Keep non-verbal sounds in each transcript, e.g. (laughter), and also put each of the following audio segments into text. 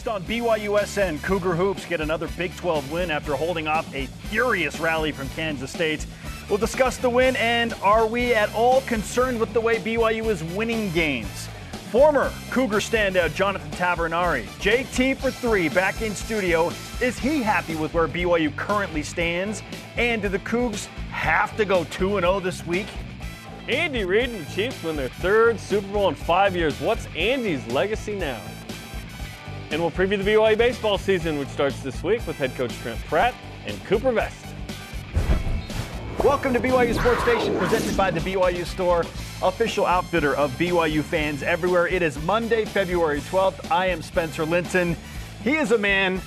Next on BYUSN, Cougar Hoops get another Big 12 win after holding off a furious rally from Kansas State. We'll discuss the win and are we at all concerned with the way BYU is winning games? Former Cougar standout Jonathan Tavernari, JT for three, back in studio. Is he happy with where BYU currently stands? And do the Cougs have to go 2 0 this week? Andy Reid and the Chiefs win their third Super Bowl in five years. What's Andy's legacy now? And we'll preview the BYU baseball season, which starts this week with head coach Trent Pratt and Cooper Vest. Welcome to BYU Sports Nation, presented by the BYU Store, official outfitter of BYU fans everywhere. It is Monday, February 12th. I am Spencer Linton. He is a man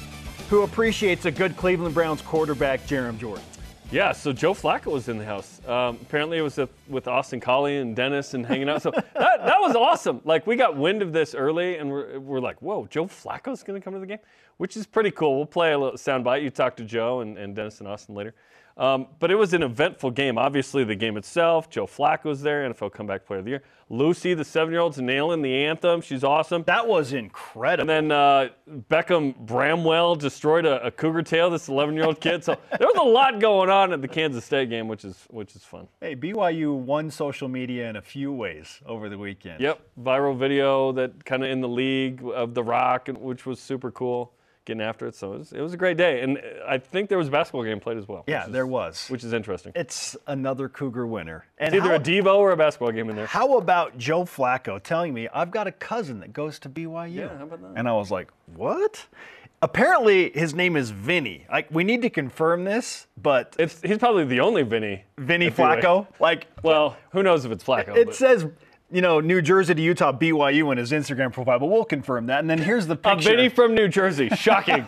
who appreciates a good Cleveland Browns quarterback, Jarom Jordan. Yeah, so Joe Flacco was in the house. Um, apparently, it was with Austin Collie and Dennis and hanging out. So (laughs) that, that was awesome. Like, we got wind of this early, and we're, we're like, whoa, Joe Flacco's going to come to the game, which is pretty cool. We'll play a little soundbite. You talk to Joe and, and Dennis and Austin later. Um, but it was an eventful game. Obviously, the game itself. Joe Flacco was there, NFL Comeback Player of the Year. Lucy, the seven-year-old's nailing the anthem. She's awesome. That was incredible. And then uh, Beckham Bramwell destroyed a, a cougar tail. This 11-year-old kid. So (laughs) there was a lot going on at the Kansas State game, which is which is fun. Hey, BYU won social media in a few ways over the weekend. Yep, viral video that kind of in the league of The Rock, which was super cool getting after it. So it was, it was, a great day. And uh, I think there was a basketball game played as well. Yeah, is, there was. Which is interesting. It's another Cougar winner. And it's either how, a Devo or a basketball game in there. How about Joe Flacco telling me, I've got a cousin that goes to BYU? Yeah, how about that? And I was like, what? Apparently, his name is Vinny. Like, we need to confirm this, but it's he's probably the only Vinny. Vinny Flacco. Like, well, who knows if it's Flacco? It but. says you know, New Jersey to Utah, BYU in his Instagram profile, but we'll confirm that. And then here's the picture. A Vinny from New Jersey. Shocking.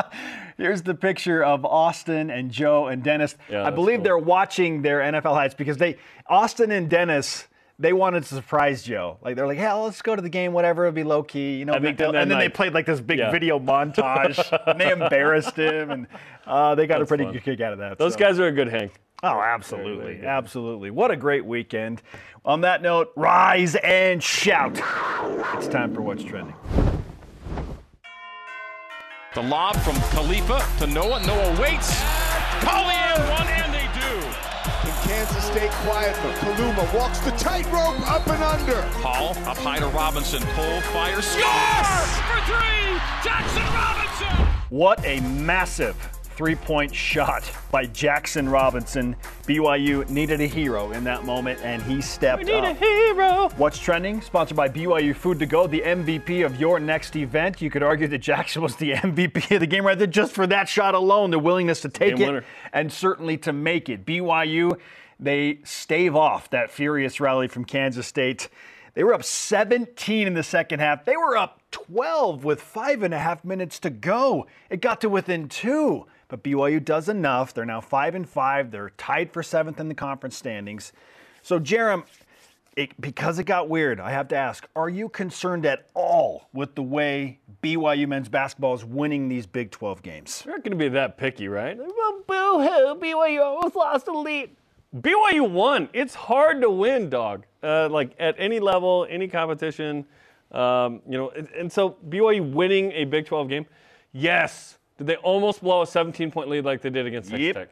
(laughs) here's the picture of Austin and Joe and Dennis. Yeah, I believe cool. they're watching their NFL highlights because they, Austin and Dennis, they wanted to surprise Joe. Like they're like, "Yeah, let's go to the game. Whatever, it'll be low key, you know." And, then, and then they played like this big yeah. video montage, and they (laughs) embarrassed him, and uh, they got That's a pretty fun. good kick out of that. Those so. guys are a good hang. Oh, absolutely. Absolutely. What a great weekend. On that note, rise and shout. It's time for What's Trending. The lob from Khalifa to Noah. Noah waits. Collie and one, and they do. In Kansas State quiet, but Kaluma walks the tightrope up and under. Hall up high to Robinson. Pull, fire, score! For three, Jackson Robinson! What a massive three point shot by Jackson Robinson. BYU needed a hero in that moment, and he stepped up. we need up. a hero. What's trending? Sponsored by BYU Food to Go, the MVP of your next event. You could argue that Jackson was the (laughs) MVP of the game right there just for that shot alone, the willingness to take game it winner. and certainly to make it. BYU, they stave off that furious rally from Kansas State. They were up 17 in the second half. They were up 12 with five and a half minutes to go. It got to within two. But BYU does enough. They're now five and five. They're tied for seventh in the conference standings. So, Jarom, it, because it got weird, I have to ask: Are you concerned at all with the way BYU men's basketball is winning these Big 12 games? You're not going to be that picky, right? Well, boo hoo! BYU almost lost the lead. BYU won. It's hard to win, dog. Uh, like at any level, any competition, um, you know. And so BYU winning a Big 12 game, yes did they almost blow a 17 point lead like they did against Texas yep. Tech?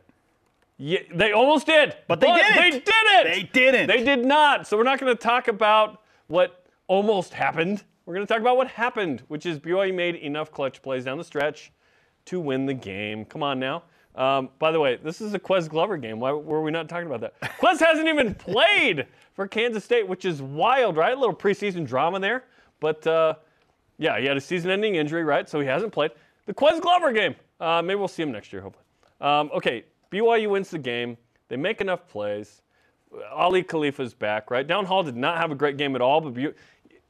Yeah, they almost did. But they didn't. They didn't. They didn't. They did not. So we're not going to talk about what almost happened. We're going to talk about what happened, which is BYU made enough clutch plays down the stretch to win the game. Come on now. Um, by the way, this is a Ques Glover game. Why were we not talking about that? (laughs) Ques hasn't even played for Kansas State, which is wild, right? A little preseason drama there. But uh, yeah, he had a season ending injury, right? So he hasn't played. The Ques Glover game. Uh, maybe we'll see him next year, hopefully. Um, okay, BYU wins the game. They make enough plays. Aly Khalifa's back, right? Dallin Hall did not have a great game at all, but BYU,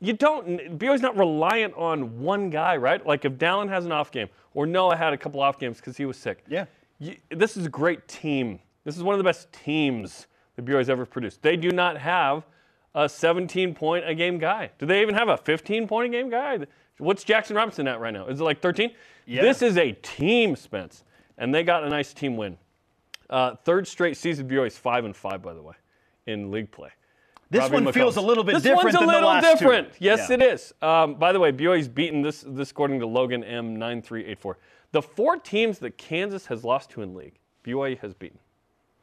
you don't. BYU's not reliant on one guy, right? Like if Dallin has an off game, or Noah had a couple off games because he was sick. Yeah. You, this is a great team. This is one of the best teams the BYU's ever produced. They do not have a 17 point a game guy. Do they even have a 15 point a game guy? What's Jackson Robinson at right now? Is it like 13? Yeah. This is a team, Spence, and they got a nice team win. Uh, third straight season, BYU is five and five, by the way, in league play. This Robbie one McCombs. feels a little bit this different one's a than little last two. different. Yes, Yeah. it is. Um, by the way, BYU's beaten this. This according to Logan M nine three eight four. The four teams that Kansas has lost to in league, BYU has beaten.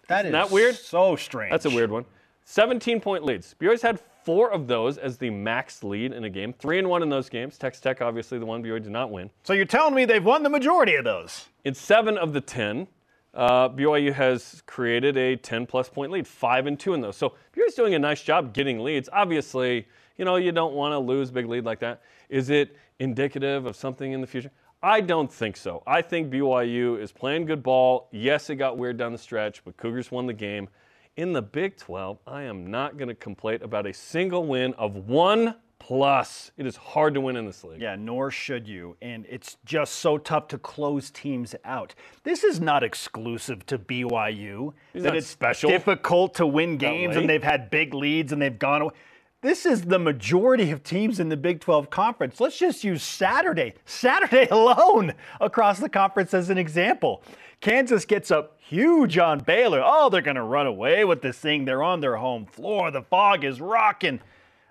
That is that weird? So strange. That's a weird one. 17 point leads. BYU's had four of those as the max lead in a game. Three and one in those games. Texas Tech, obviously, the one BYU did not win. So you're telling me they've won the majority of those? In seven of the 10, uh, BYU has created a 10 plus point lead, five and two in those. So BYU's doing a nice job getting leads. Obviously, you know, you don't want to lose big lead like that. Is it indicative of something in the future? I don't think so. I think BYU is playing good ball. Yes, it got weird down the stretch, but Cougars won the game. In the Big 12, I am not going to complain about a single win of one plus. It is hard to win in this league. Yeah, nor should you. And it's just so tough to close teams out. This is not exclusive to BYU. He's that it's special. difficult to win games and they've had big leads and they've gone away. This is the majority of teams in the Big 12 conference. Let's just use Saturday. Saturday (laughs) alone across the conference as an example. Kansas gets up huge on Baylor. Oh, they're going to run away with this thing. They're on their home floor. The fog is rocking.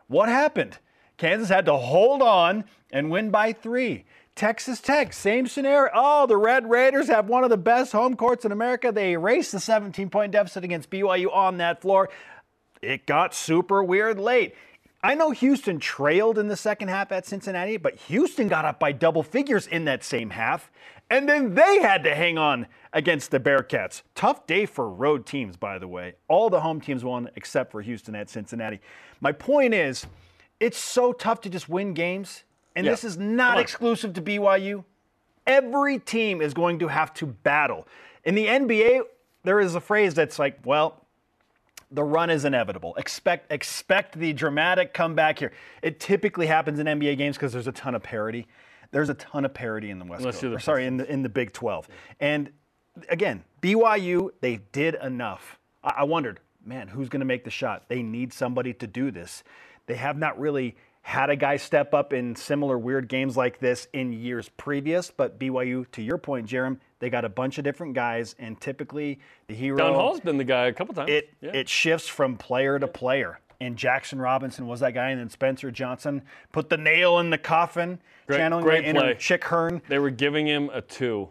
What happened? Kansas had to hold on and win by three. Texas Tech, same scenario. Oh, the Red Raiders have one of the best home courts in America. They erased the 17 point deficit against BYU on that floor. It got super weird late. I know Houston trailed in the second half at Cincinnati, but Houston got up by double figures in that same half. And then they had to hang on against the Bearcats. Tough day for road teams, by the way. All the home teams won except for Houston at Cincinnati. My point is, it's so tough to just win games. And Yeah. this is not exclusive to BYU. Every team is going to have to battle. In the NBA, there is a phrase that's like, well, the run is inevitable. Expect expect the dramatic comeback here. It typically happens in NBA games because there's a ton of parity. There's a ton of parity in the West Unless Coast. the or sorry, in the in the Big 12. And again, BYU they did enough. I, I wondered, man, who's going to make the shot? They need somebody to do this. They have not really had a guy step up in similar weird games like this in years previous, but BYU, to your point, Jarom, they got a bunch of different guys, and typically the hero. Dallin Hall's been the guy a couple times. It Yeah. it shifts from player to player. And Jackson Robinson was that guy, and then Spencer Johnson put the nail in the coffin, Great- channeling great play. Chick Hearn, They were giving him a two,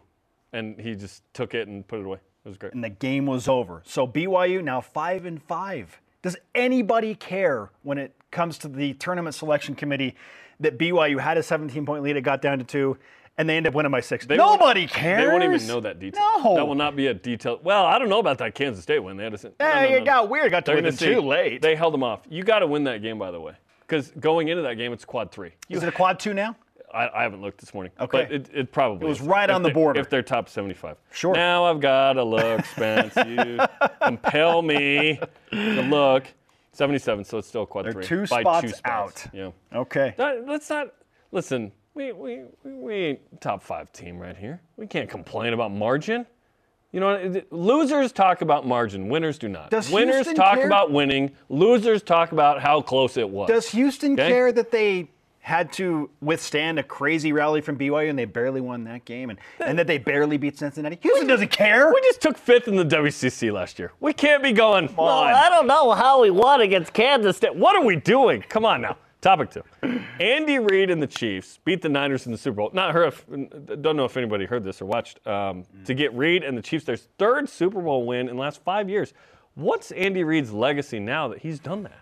and he just took it and put it away. It was great. and the game was over. So BYU now five and five. Does anybody care when it comes to the tournament selection committee that BYU had a 17 point lead, it got down to two, and they end up winning by six? They Nobody cares. They won't even know that detail. No. That will not be a detail. Well, I don't know about that Kansas State win. They had a. Yeah, it got weird. It got to They're within gonna see. two late. They held them off. You got to win that game, by the way, because going into that game, it's quad three. You Is it a quad two now? I, I haven't looked this morning. Okay. But it, it probably It was is. right If on the they- border. If they're top 75. Sure. Now I've got to look, Spence. (laughs) you compel me to look. 77, so it's still quad They're three. two by spots two spots. out. Yeah. Okay. Let's not listen. We, we, we- we ain't top five team right here. We can't complain about margin. You know, losers talk about margin. Winners do not. Does Winners Houston talk care? about winning. Losers talk about how close it was. Does Houston Okay. care that they had to withstand a crazy rally from BYU and they barely won that game and, and that they barely beat Cincinnati? Houston doesn't care. we just took fifth in the WCC last year. We can't be going. Well, on. I don't know how we won against Kansas State. What are we doing? Come on now. Topic two. Andy Reid and the Chiefs beat the Niners in the Super Bowl. Not heard. If, don't know if anybody heard this or watched. Um, To get Reid and the Chiefs their third Super Bowl win in the last five years. What's Andy Reid's legacy now that he's done that?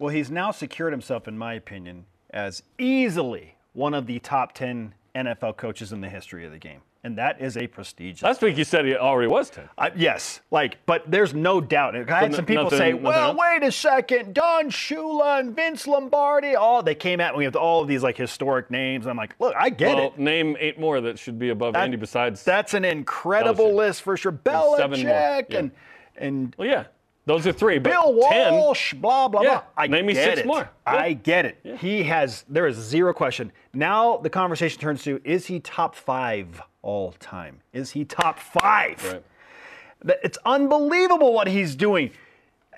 Well, he's now secured himself, in my opinion, as easily one of the top 10 NFL coaches in the history of the game. And that is a prestigious. Last week you said he already was ten. Uh, yes, like, but there's no doubt. I had n- some people nothing- say, nothing "Well, else? wait a second, Don Shula and Vince Lombardi." Oh, they came at me with all of these like historic names. I'm like, look, I get Well, it. name eight more that should be above That- Andy besides. That's an incredible list for sure. There's seven more, Belichick yeah. and and well, yeah, those are three. But Bill 10, Walsh, blah blah Yeah. blah. I Name me six it. more. I get it. He has. There is zero question. Now the conversation turns to: Is he top five all time? Is he top five? Right. It's unbelievable what he's doing.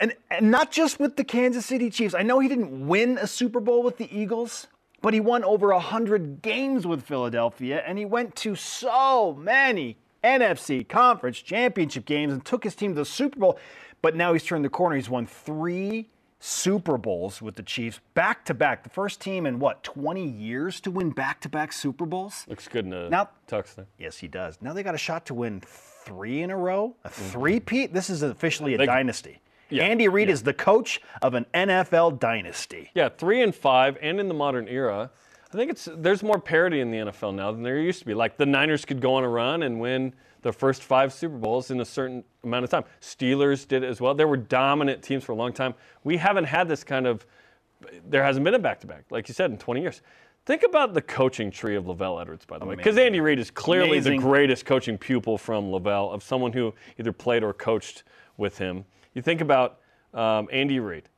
And, and not just with the Kansas City Chiefs. I know he didn't win a Super Bowl with the Eagles, but he won over 100 games with Philadelphia, and he went to so many NFC conference championship games and took his team to the Super Bowl. But now he's turned the corner. He's won three Super Bowls with the Chiefs back to back. The first team in what, 20 years to win back to back Super Bowls? Looks good in a Now- tux there. Yes, he does. Now they got a shot to win three in a row, a mm-hmm. three-peat. This is officially a dynasty. Yeah, Andy Reid is the coach of an NFL dynasty. Yeah, three and five, and in the modern era, I think it's there's more parity in the NFL now than there used to be. Like the Niners could go on a run and win the first five Super Bowls in a certain amount of time. Steelers did it as well. There were dominant teams for a long time. We haven't had this kind of. There hasn't been a back-to-back, like you said, in 20 years. Think about the coaching tree of LaVell Edwards, by the way, because Andy Reid is clearly Amazing. the greatest coaching pupil from LaVell, of someone who either played or coached with him. You think about um, Andy Reid,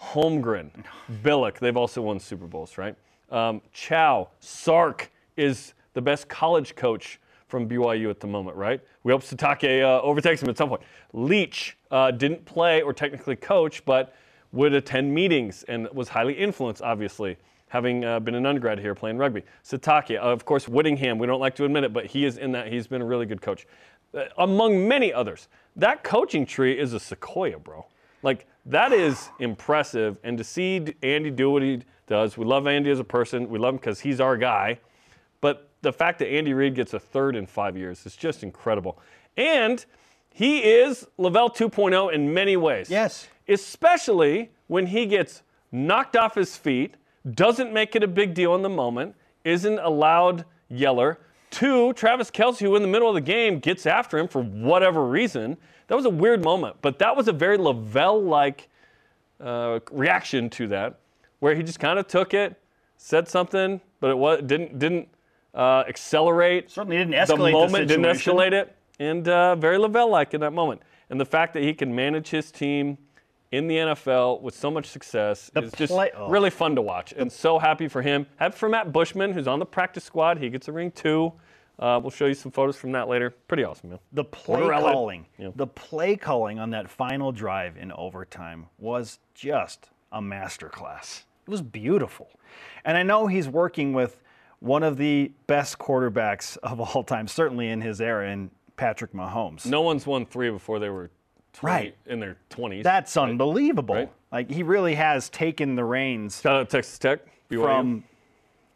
Holmgren, (sighs) Billick. They've also won Super Bowls, right? Um, Chow, Sark is the best college coach from BYU at the moment, right? We hope Sitake uh, overtakes him at some point. Leach uh, didn't play or technically coach, but would attend meetings and was highly influenced, obviously, having uh, been an undergrad here playing rugby. Sitake, of course, Whittingham. We don't like to admit it, but he is in that. He's been a really good coach, uh, among many others. That coaching tree is a sequoia, bro. Like that is impressive, and to see Andy do what he does, we love Andy as a person. We love him because he's our guy. The fact that Andy Reid gets a third in five years is just incredible. And he is LaVell 2.0 in many ways. Yes. Especially when he gets knocked off his feet, doesn't make it a big deal in the moment, isn't a loud yeller. Two, Travis Kelce, who in the middle of the game gets after him for whatever reason. That was a weird moment, but that was a very LaVell like uh, reaction to that, where he just kind of took it, said something, but it was, didn't didn't uh, accelerate. Certainly didn't escalate the moment, didn't escalate it, and uh, very LaVell like in that moment. And the fact that he can manage his team in the NFL with so much success The is just play- oh. really fun to watch. And so happy for him. Happy for Matt Bushman, who's on the practice squad. He gets a ring too. Uh, we'll show you some photos from that later. Pretty awesome, man. The play calling, Yeah. the play calling on that final drive in overtime was just a masterclass. It was beautiful. And I know he's working with one of the best quarterbacks of (laughs) all time, certainly in his era, in Patrick Mahomes. No one's won three before they were 20, Right. in their 20s. That's unbelievable. Right. Like he really has taken the reins Shout out Texas Tech. BYU. from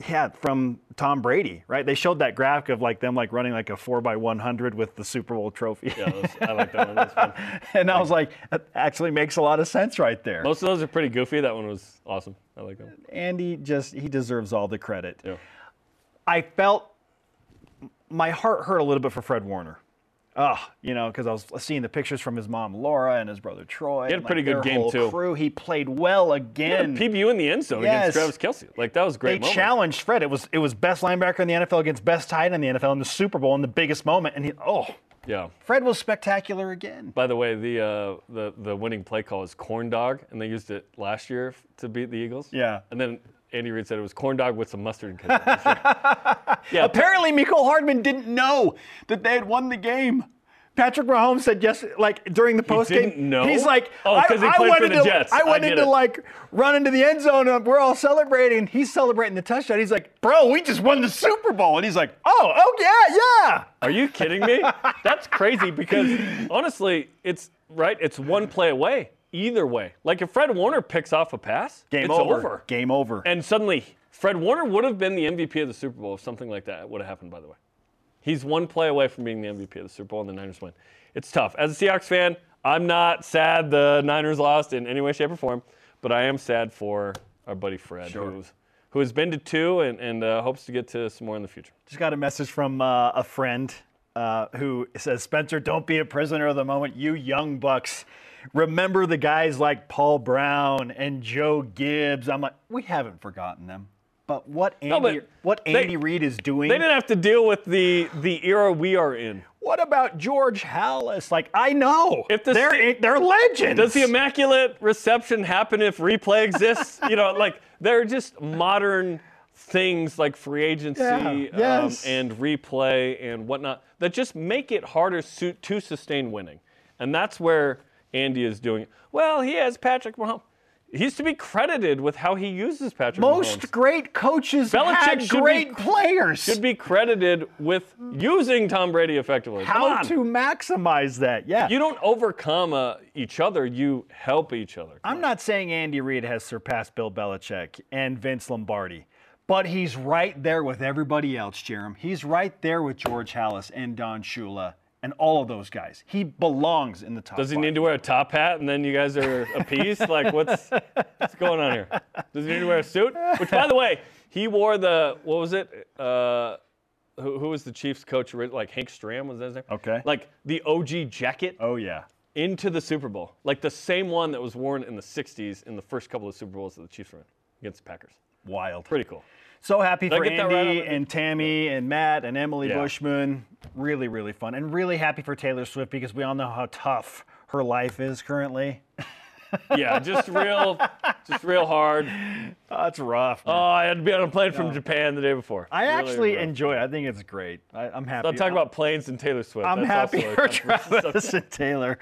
yeah, from Tom Brady, right? They showed that graphic of like them like running like a four by one hundred with the Super Bowl trophy. Yeah, was- I like that one. That (laughs) and I was like, that actually makes a lot of sense right there. Most of those are pretty goofy. That one was awesome. I like that one. Andy just he deserves all the credit. Yeah. I felt my heart hurt a little bit for Fred Warner. Ah, you know, because I was seeing the pictures from his mom Laura and his brother Troy. He had a pretty like, good game, too. Crew. He played well again. PBU in the end zone Yes. against Travis Kelce. Like that was a they moment. challenged Fred. It was it was best linebacker in the NFL against best tight end in the NFL in the Super Bowl in the biggest moment. And he oh, Yeah. Fred was spectacular again. By the way, the uh, the the winning play call is corn dog, and they used it last year to beat the Eagles. Yeah. And then Andy Reid said it was corn dog with some mustard (laughs) yeah. Apparently, Mecole Hardman didn't know that they had won the game. Patrick Mahomes said yes, like during the post game. didn't know? He's like, Oh, I, 'cause he I played went for the into, Jets. I went I into it. like run into the end zone and we're all celebrating. He's celebrating the touchdown. He's like, bro, we just won the Super Bowl. And he's like, oh, oh yeah, yeah. Are you kidding me? (laughs) That's crazy because honestly, it's right. It's one play away either way. Like if Fred Warner picks off a pass, Game it's over. over. Game over. And suddenly, Fred Warner would have been the MVP of the Super Bowl if something like that would have happened, by the way. He's one play away from being the MVP of the Super Bowl, and the Niners win. It's tough. As a Seahawks fan, I'm not sad the Niners lost in any way, shape, or form, but I am sad for our buddy Fred, who's, who has been to two and, and uh, hopes to get to some more in the future. Just got a message from uh, a friend uh, who says, Spencer, don't be a prisoner of the moment. You young bucks, remember the guys like Paul Brown and Joe Gibbs. I'm like, we haven't forgotten them. But what Andy, but what they- Andy Reid is doing. They didn't have to deal with the, the era we are in. what about George Halas? Like, I know. If the they're, sta- they're legends. Does the immaculate reception happen if replay exists? you know, like they're just modern things like free agency Yeah, um, and replay and whatnot that just make it harder su- to sustain winning. And that's where Andy is doing it. Well, he has Patrick Mahomes. he's to be credited with how he uses Patrick Mahomes. Most Mahomes. great coaches Belichick had should be- great players. Should be credited with using Tom Brady effectively. How to maximize that? Yeah. You don't overcome uh, each other, you help each other. I'm not saying Andy Reid has surpassed Bill Belichick and Vince Lombardi, but he's right there with everybody else, Jarom. He's right there with George Halas and Don Shula and all of those guys. He belongs in the top. Does he five. need to wear a top hat and then you guys are a (laughs) piece? like, what's what's going on here? Does he need to wear a suit? Which, by the way, he wore the what was it? Uh, who, who was the Chiefs coach? Like Hank Stram was that his name? Okay. Like the OG jacket Oh yeah. into the Super Bowl, like the same one that was worn in the '60s in the first couple of Super Bowls that the Chiefs were in against the Packers. Wild. Pretty cool. So happy Did for get that right Andy and Tammy and Matt and Emily Yeah. Bushman. Really, really fun. And really happy for Taylor Swift because we all know how tough her life is currently. (laughs) Yeah, just real, just real hard. Oh, that's rough. man. Oh, I had to be on a plane from Japan the day before. I Really actually rough. enjoy it. I think it's great. I, I'm happy. I'll talk about planes and Taylor Swift. I'm That's happy also a for controversial Travis and Taylor.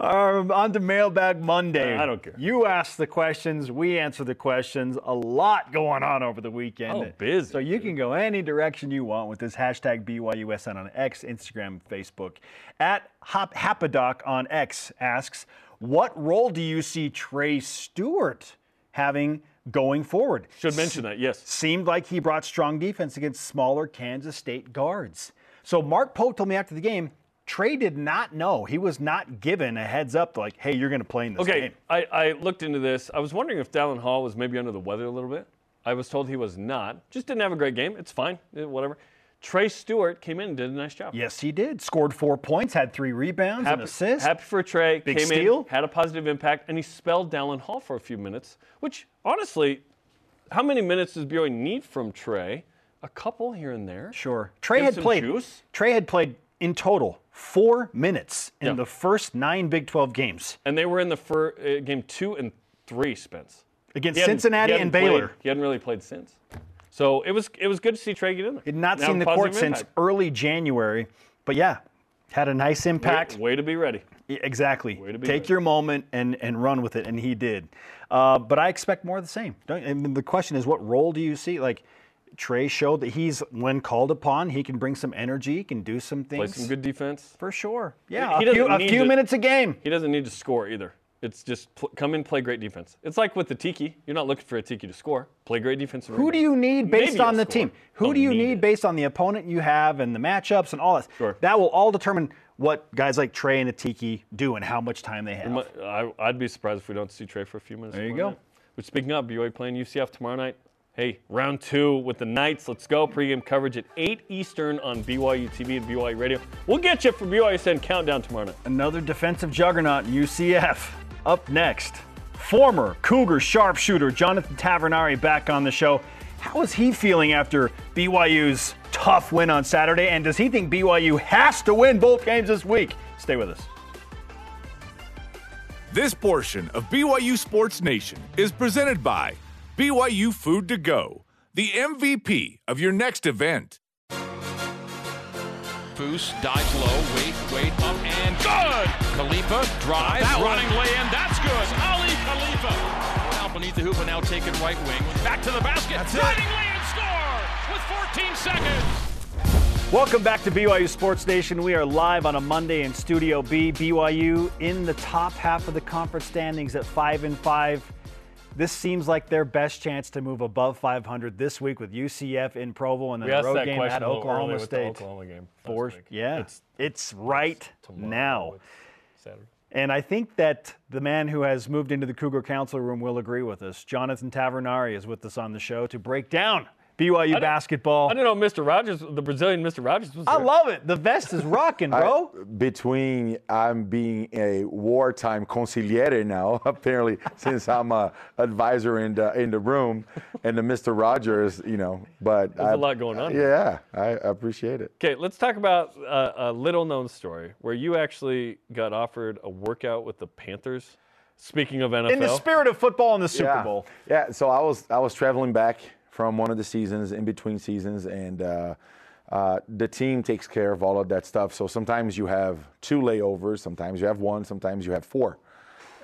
Um, on to Mailbag Monday. I don't care. You ask the questions, we answer the questions. A lot going on over the weekend. Oh, busy. So you can go any direction you want with this hashtag BYUSN on X, Instagram, Facebook. At Hop- Hapadoc on X asks, what role do you see Trey Stewart having going forward? Should mention that, yes. seemed like he brought strong defense against smaller Kansas State guards. So Mark Pope told me after the game, Trey did not know. He was not given a heads up like, hey, you're going to play in this Okay, game. I, I looked into this. I was wondering if Dallin Hall was maybe under the weather a little bit. I was told he was not. Just didn't have a great game. It's fine, eh, whatever. Trey Stewart came in and did a nice job. Yes, he did. Scored four points, had three rebounds, Happy, an assist. happy for Trey. Big came steal. in, had a positive impact, and he spelled Dallin Hall for a few minutes. Which, honestly, how many minutes does BYU need from Trey? A couple here and there. Sure. Trey Give had played. juice. Trey had played in total four minutes in Yeah. the first nine Big 12 games And they were in the fir- uh, game two and three, Spence. against Cincinnati and hadn't Baylor. played- he hadn't really played since. So it was it was good to see Trey get in there. Had not seen the court positive since early January, but yeah, had a nice impact. Way, way to be ready. Exactly. Way to be Take ready. your moment and, and run with it, and he did. Uh, but I expect more of the same. Don't, I mean, the question is, what role do you see? Like Trey showed that he's, when called upon, he can bring some energy, he can do some things. Play some good defense. For sure. Yeah, He a few, a few to- minutes a game. He doesn't need to score either. It's just pl- come in, play great defense. It's like with the Tiki. You're not looking for a Tiki to score. Play great defense. Who do you need based Maybe on the score. team? Who Don't do you need need based on the opponent you have and the matchups and all that? Sure. That will all determine what guys like Trey and Atiki do and how much time they have. I, I'd be surprised if we don't see Trey for a few minutes. There you go. night. Speaking of, BYU playing UCF tomorrow night. Hey, round two with the Knights. Let's go. Pregame coverage at 8 Eastern on BYU TV and BYU Radio. We'll get you for BYU Send Countdown tomorrow night. Another defensive juggernaut, UCF. Up next, former Cougar sharpshooter Jonathan Tavernari back on the show. How is he feeling after BYU's tough win on Saturday? And does he think BYU has to win both games this week? Stay with us. This portion of BYU Sports Nation is presented by BYU Food to Go, the MVP of your next event. Foose dives low, wait, wait, up and good. Khalifa drives, That one. running way in. That's good. Aly Khalifa. Out beneath the hoop and now taken right wing. Back to the basket. that's Running lay and score with 14 seconds. Welcome back to BYU Sports Nation. We are live on a Monday in Studio B. BYU in the top half of the conference standings at 5 and 5. This seems like their best chance to move above 500 this week with UCF in Provo and then We a road game at a little early Oklahoma State. Oklahoma game. For, yeah, It's it's, right now. Saturday. And I think that the man who has moved into the Cougar Council room will agree with us. Jonathan Tavernari is with us on the show to break down BYU basketball. I didn't know Mr. Rogers, the Brazilian Mr. Rogers was I love it. The vest is rocking, (laughs) bro. between I'm being a wartime consigliere now, (laughs) apparently, since I'm a advisor in the in the room, and the Mr. Rogers, you know. But There's a a lot going on. Yeah, I appreciate it. Okay, let's talk about uh, a little known story where you actually got offered a workout with the Panthers. Speaking of NFL, in the spirit of football in the Super yeah. Bowl. Yeah. So I was I was traveling back from one of the seasons in between seasons, and uh, uh, the team takes care of all of that stuff. So sometimes you have two layovers, sometimes you have one, sometimes you have four.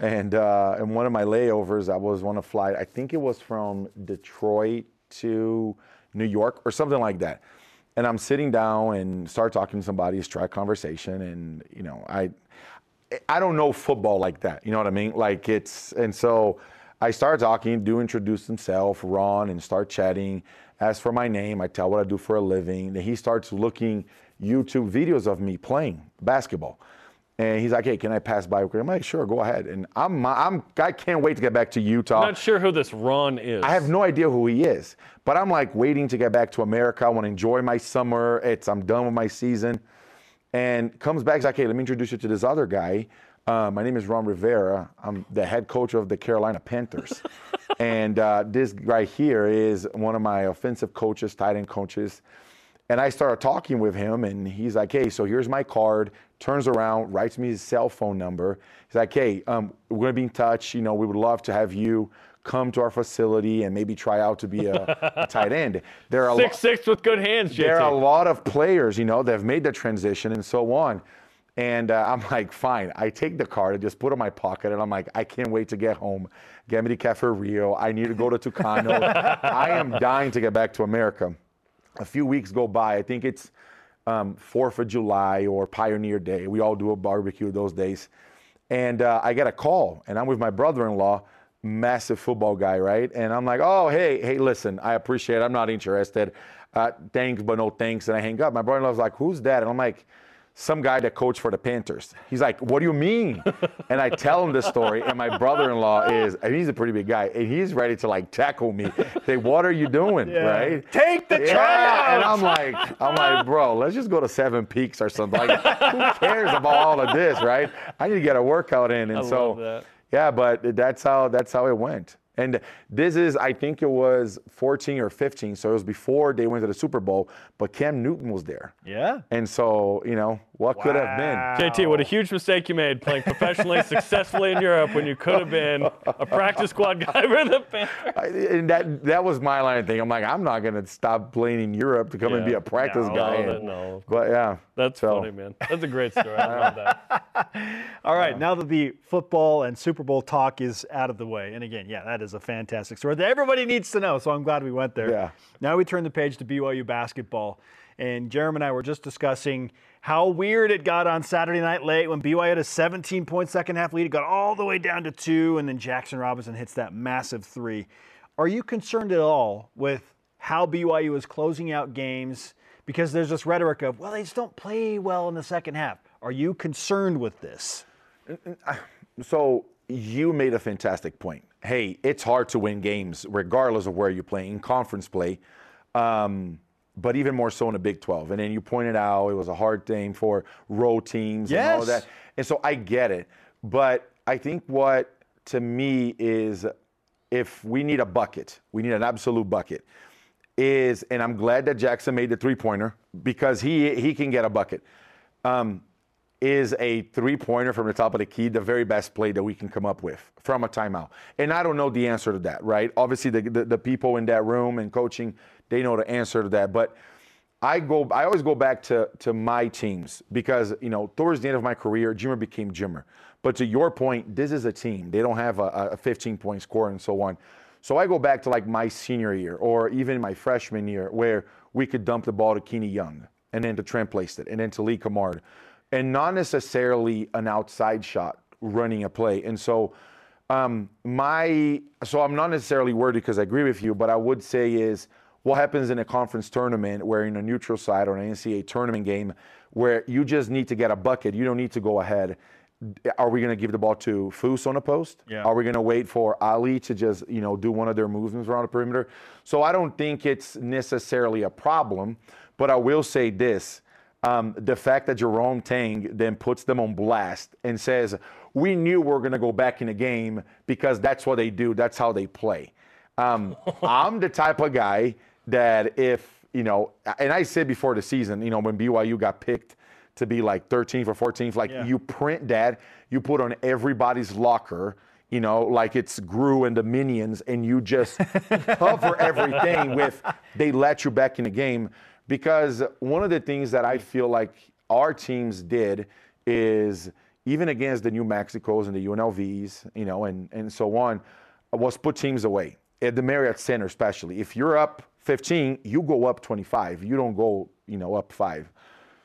And uh, in one of my layovers, I was on a flight. I think it was from Detroit to New York or something like that. And I'm sitting down and start talking to somebody, strike conversation, and you know, I I don't know football like that. You know what I mean? Like it's and so I start talking, do introduce himself, Ron, and start chatting. As for my name, I tell what I do for a living. Then he starts looking YouTube videos of me playing basketball. And he's like, "Hey, can I pass by?" I'm like, "Sure, go ahead." And I'm, I'm, I can't wait to get back to Utah. I'm not sure who this Ron is. I have no idea who he is, but I'm like waiting to get back to America. I want to enjoy my summer. It's, I'm done with my season, and comes back. He's like, "Hey, let me introduce you to this other guy. Uh, my name is Ron Rivera. I'm the head coach of the Carolina Panthers, (laughs) and uh, this right here is one of my offensive coaches, tight end coaches." And I started talking with him, and he's like, "Hey, so here's my card." Turns around, writes me his cell phone number. He's like, "Hey, um, we're gonna be in touch. You know, we would love to have you come to our facility and maybe try out to be a, a (laughs) tight end." There are six lo- six with good hands. JT. There are a lot of players, you know, that have made the transition and so on. And uh, I'm like, fine. I take the card, I just put it in my pocket, and I'm like, I can't wait to get home. Get me to Cafe Rio. I need to go to Tucano. (laughs) I am dying to get back to America a few weeks go by. I think it's um, 4th of July or Pioneer Day. We all do a barbecue those days. And uh, I get a call, and I'm with my brother in law, massive football guy, right? And I'm like, oh, hey, hey, listen, I appreciate it. I'm not interested. Uh, thanks, but no thanks. And I hang up. My brother in law's like, who's that? And I'm like, some guy that coached for the Panthers. He's like, "What do you mean?" (laughs) and I tell him this story, and my brother-in-law is, and he's a pretty big guy, and he's ready to like tackle me. Say, "What are you doing?" Yeah. Right? Take the yeah. And I'm like, I'm like, bro, let's just go to Seven Peaks or something. Like, who (laughs) cares about all of this, right? I need to get a workout in, and I so, yeah, but that's how that's how it went. And this is, I think it was 14 or 15, so it was before they went to the Super Bowl, but Cam Newton was there. Yeah. And so, you know, what wow. could have been? JT, what a huge mistake you made playing professionally, successfully in Europe when you could have been a practice squad guy for the Panthers. And that, that was my line of thinking. I'm like, I'm not going to stop playing in Europe to come yeah. and be a practice no, guy. No, no. But yeah. That's so. funny, man. That's a great story. I love that. (laughs) All right, yeah. now that the football and Super Bowl talk is out of the way, and again, yeah, that is a fantastic story that everybody needs to know. So I'm glad we went there. Yeah. Now we turn the page to BYU basketball, and Jeremy and I were just discussing how weird it got on Saturday night late when BYU had a 17 point second half lead. It got all the way down to two, and then Jackson Robinson hits that massive three. Are you concerned at all with how BYU is closing out games? because there's this rhetoric of, well, they just don't play well in the second half. Are you concerned with this? So you made a fantastic point. Hey, it's hard to win games regardless of where you play in conference play, um, but even more so in the Big 12. And then you pointed out it was a hard thing for road teams yes. and all of that. And so I get it. But I think what to me is if we need a bucket, we need an absolute bucket is, and I'm glad that Jackson made the three pointer because he he can get a bucket. Um, is a three pointer from the top of the key the very best play that we can come up with from a timeout? And I don't know the answer to that, right? Obviously, the, the, the people in that room and coaching, they know the answer to that. But I go, I always go back to to my teams because you know towards the end of my career, Jimmer became Jimmer. But to your point, this is a team. They don't have a, a 15 point score and so on. So I go back to like my senior year or even my freshman year where we could dump the ball to Keena Young and then to Trent Plaisted and then to Lee Cummard and not necessarily an outside shot running a play. And so um, my so I'm not necessarily worried because I agree with you, but I would say is what happens in a conference tournament where in a neutral side or an NCAA tournament game where you just need to get a bucket, you don't need to go ahead are we going to give the ball to Foose on the post? Yeah. Are we going to wait for Ali to just, you know, do one of their movements around the perimeter? So I don't think it's necessarily a problem, but I will say this. Um, the fact that Jerome Tang then puts them on blast and says, we knew we are going to go back in the game because that's what they do. That's how they play. Um, (laughs) I'm the type of guy that if, you know, and I said before the season, you know, when BYU got picked – to be like 13th or 14th. Like yeah. you print that, you put on everybody's locker, you know, like it's Gru and the Minions, and you just (laughs) cover everything with they let you back in the game. Because one of the things that I feel like our teams did is even against the New Mexicos and the UNLVs, you know, and, and so on, was put teams away. At the Marriott Center, especially. If you're up 15, you go up 25. You don't go, you know, up five.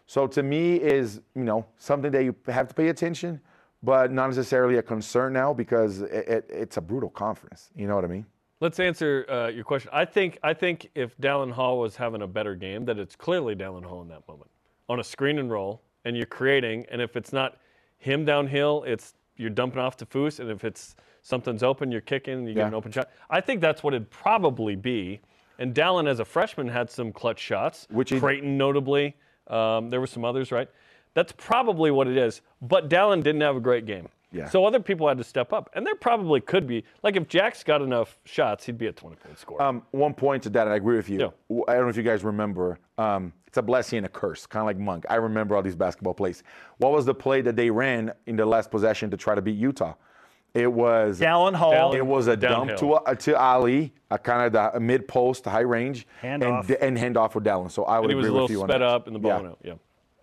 So to me is, you know, something that you have to pay attention, but not necessarily a concern now because it, it, it's a brutal conference. You know what I mean? Let's answer uh, your question. I think I think if Dallin Hall was having a better game, that it's clearly Dallin Hall in that moment on a screen and roll, and you're creating. And if it's not him downhill, it's you're dumping off to Foose, and if it's something's open, you're kicking, you get Yeah. an open shot. I think that's what it'd probably be. And Dallin, as a freshman, had some clutch shots. Which Creighton, notably, um, there were some others, right? That's probably what it is. But Dallin didn't have a great game. Yeah. So other people had to step up, and there probably could be. Like if Jack's got enough shots, he'd be a 20-point scorer. Um, one point to that, and I agree with you. Yeah. I don't know if you guys remember. Um, it's a blessing and a curse, kind of like Monk. I remember all these basketball plays. What was the play that they ran in the last possession to try to beat Utah? It was Dallin Hall. Dallin- It was a dump to Downhill. a, to Ali, a kind of the mid post, high range, Handoff. and, and handoff with Dallin. So I would and he was agree a little with you sped up, and the ball yeah. out. Yeah.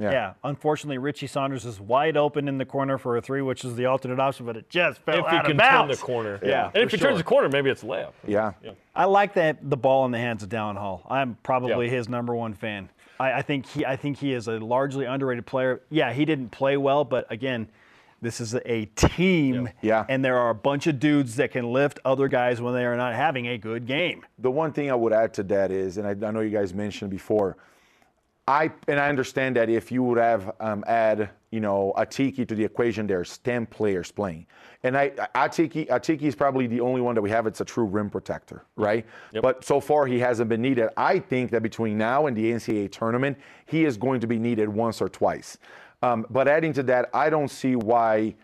Yeah. Yeah, unfortunately, Richie Saunders is wide open in the corner for a three, which is the alternate option, but it just fell If he out can of turn the corner. Yeah, And if for he turns the corner, maybe it's a layup. Yeah. I like that the ball in the hands of Dallin Hall. I'm probably Yeah. his number one fan. I, I think he I think he is a largely underrated player. Yeah, he didn't play well, but again, this is a team. Yeah. And there are a bunch of dudes that can lift other guys when they are not having a good game. The one thing I would add to that is, and I, I know you guys mentioned before, I and I understand that if you would have um, add, you know, Atiki to the equation, there's 10 players playing, and I Atiki Atiki is probably the only one that we have. It's a true rim protector, right? But so far he hasn't been needed. I think that between now and the NCAA tournament, he is going to be needed once or twice. Um, but adding to that, I don't see why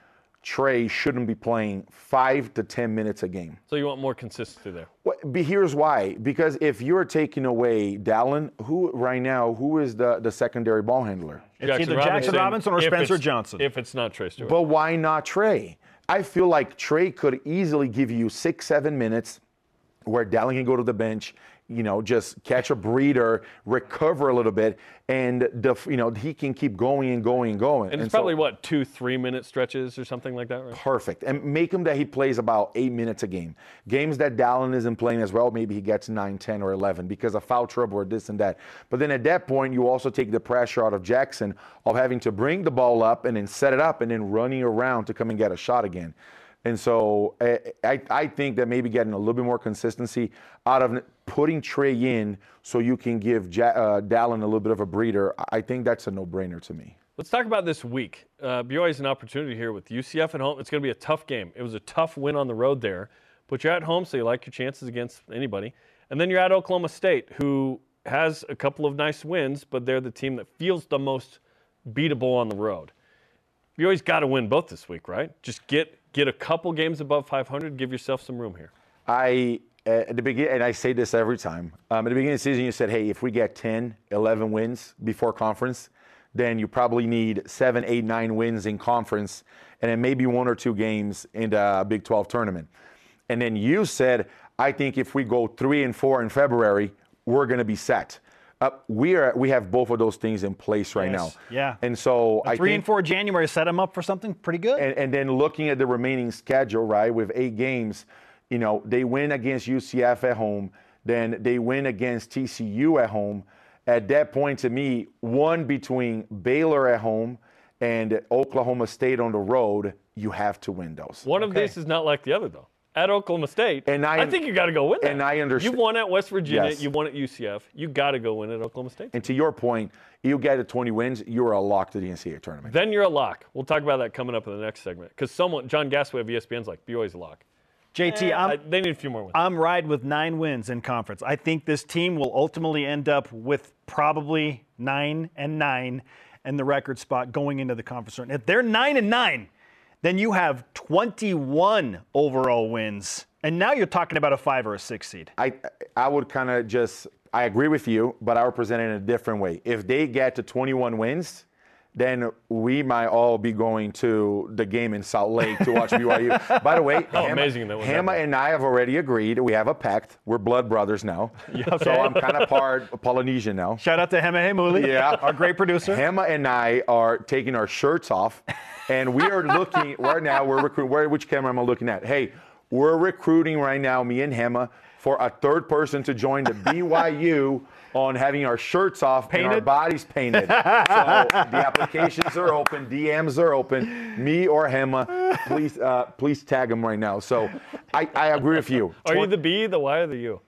Trey shouldn't be playing five to 10 minutes a game. So you want more consistency there. Well, but here's why. Because if you're taking away Dallin, who right now, who is the, the secondary ball handler? It's either Jackson Robinson or if Spencer Johnson. If it's not Trey Stewart. But why not Trey? I feel like Trey could easily give you six, seven minutes where Dallin can go to the bench, you know, just catch a breather, recover a little bit, and the, you know he can keep going and going and going. and it's so- probably what two, three minute stretches or something like that, right? perfect. And make him that he plays about eight minutes a game. Games that Dallin isn't playing as well, maybe he gets 9, 10, or 11 because of foul trouble or this and that. But then at that point, you also take the pressure out of Jackson of having to bring the ball up and then set it up and then running around to come and get a shot again. And so I, I, I think that maybe getting a little bit more consistency out of putting Trey in so you can give ja, uh, Dallin a little bit of a breather, I think that's a no brainer to me. Let's talk about this week. Uh, BYU has an opportunity here with UCF at home. It's going to be a tough game. It was a tough win on the road there, but you're at home, so you like your chances against anybody. And then you're at Oklahoma State, who has a couple of nice wins, but they're the team that feels the most beatable on the road. BYU's got to win both this week, right? Just get get a couple games above 500, give yourself some room here. I at the beginning, and I say this every time. Um, at the beginning of the season, you said, "Hey, if we get 10, 11 wins before conference, then you probably need seven, eight, nine wins in conference, and then maybe one or two games in the Big 12 tournament." And then you said, "I think if we go three and four in February, we're going to be set." Uh, we are. We have both of those things in place right Yes, now. yeah. And so I Three think, and four January set them up for something pretty good. and, and then looking at the remaining schedule, right, with eight games, you know, they win against UCF at home, then they win against TCU at home. At that point, to me, one between Baylor at home and Oklahoma State on the road, you have to win those. One of these is not like the other, though. At Oklahoma State, And I- think you got to go win that. and I understand- You won at West Virginia. Yes. You won at UCF. You got to go win at Oklahoma State. And to your point, you get to 20 wins, you're a lock to the NCAA tournament. Then you're a lock. We'll talk about that coming up in the next segment. Because someone, John Gasaway of ESPN's like, BYU's a lock. JT, eh, I- I'm, they need a few more wins. I'm riding with nine wins in conference. I think this team will ultimately end up with probably nine and nine and the record spot going into the conference. tournament. If they're nine and nine, then you have 21 overall wins. And now you're talking about a five or a six seed. I I would kind of just I agree with you, but I would present it in a different way. If they get to 21 wins, then we might all be going to the game in Salt Lake to watch BYU. (laughs) By the way, Oh, Hama, amazing that Hama and I have already agreed. We have a pact. We're blood brothers now. (laughs) So I'm kind of part Polynesian now. Shout out to Heme Muli, Yeah. our great producer. Hema and I are taking our shirts off, and we are looking right now. We're recruiting. Where, which camera am I looking at? Hey, we're recruiting right now, me and Hema, for a third person to join the (laughs) BYU on having our shirts off and our Painted? bodies painted. (laughs) so the applications are open, DMs are open. Me or Hema, please, uh, please tag them right now. So I, I agree with you. Are you the B, the Y, or the U?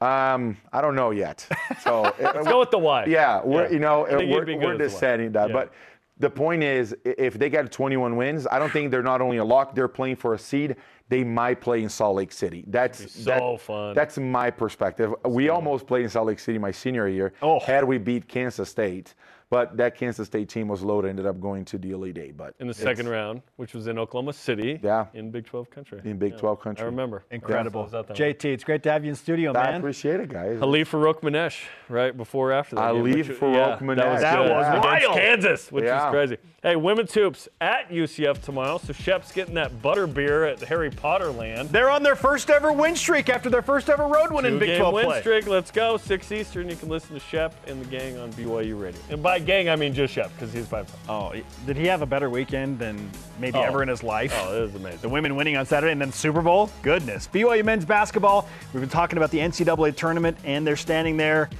Um, I don't know yet. So (laughs) Let's go with the Y. yeah, we're Yeah. you know we're, we're deciding that, Yeah. but the point is, if they get 21 wins, I don't think they're not only a lock; they're playing for a seed. They might play in Salt Lake City. That's so that- fun. That's my perspective. We almost played in Salt Lake City my senior year. Oh. Had we beat Kansas State, but that Kansas State team was loaded. Ended up going to the Elite Eight, but in the second round, which was in Oklahoma City. Yeah. In Big 12 country. in Big Yeah. 12 country. I remember. Incredible. Yeah, so I was out there. JT, it's great to have you in studio, I man. appreciate it, guys. Ali Farokhmanesh, right before or after that. game, Halif which- Farouk yeah, That was, That good. was Against wild. Kansas, which Yeah. is crazy. Hey, women's hoops at UCF tomorrow. So Shep's getting that butter beer at Harry Potter land. They're on their first ever win streak after their first ever road win in Big Two-game 12 win play. streak. Let's go. 6 Eastern. You can listen to Shep and the gang on BYU Radio. And by gang, I mean just Shep because he's by Oh, did he have a better weekend than maybe Oh. ever in his life? Oh, it is amazing. The women winning on Saturday and then Super Bowl. Goodness. BYU men's basketball. We've been talking about the NCAA tournament and they're standing there.